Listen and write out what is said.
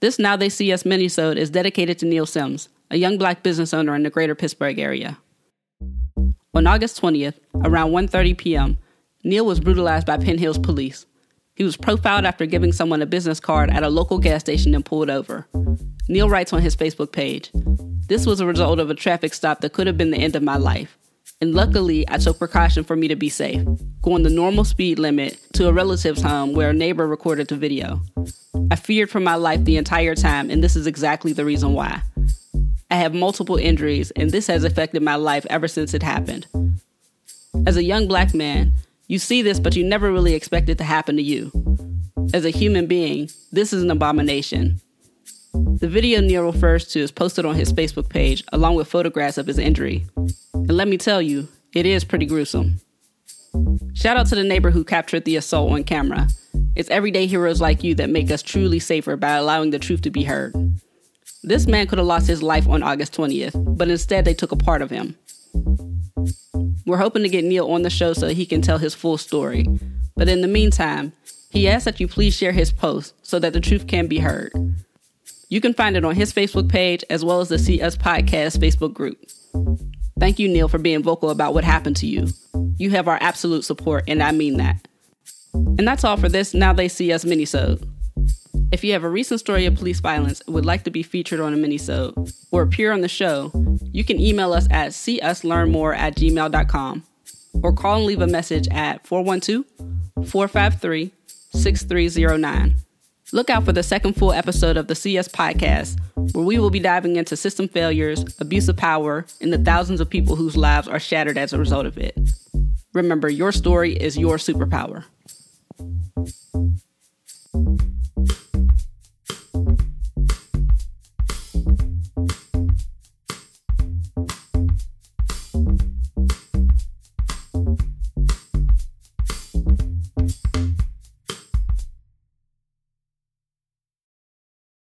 This Now They See Us minisode is dedicated to Neil Sims, a young black business owner in the greater Pittsburgh area. On August 20th, around 1:30 p.m., Neil was brutalized by Penn Hills police. He was profiled after giving someone a business card at a local gas station and pulled over. Neil writes on his Facebook page, This was a result of a traffic stop that could have been the end of my life. And luckily, I took precaution for me to be safe, going the normal speed limit to a relative's home where a neighbor recorded the video. I feared for my life the entire time, and this is exactly the reason why. I have multiple injuries, and this has affected my life ever since it happened. As a young black man, you see this, but you never really expect it to happen to you. As a human being, this is an abomination. The video Neil refers to is posted on his Facebook page along with photographs of his injury. And let me tell you, it is pretty gruesome. Shout out to the neighbor who captured the assault on camera. It's everyday heroes like you that make us truly safer by allowing the truth to be heard. This man could have lost his life on August 20th, but instead they took a part of him. We're hoping to get Neil on the show so he can tell his full story. But in the meantime, he asks that you please share his post so that the truth can be heard. You can find it on his Facebook page as well as the See Us Podcast Facebook group. Thank you, Neil, for being vocal about what happened to you. You have our absolute support, and I mean that. And that's all for this Now They See Us minisode. If you have a recent story of police violence and would like to be featured on a minisode or appear on the show, you can email us at seeuslearnmore at gmail.com or call and leave a message at 412 453 6309. Look out for the second full episode of the See Us podcast, where we will be diving into system failures, abuse of power, and the thousands of people whose lives are shattered as a result of it. Remember, your story is your superpower.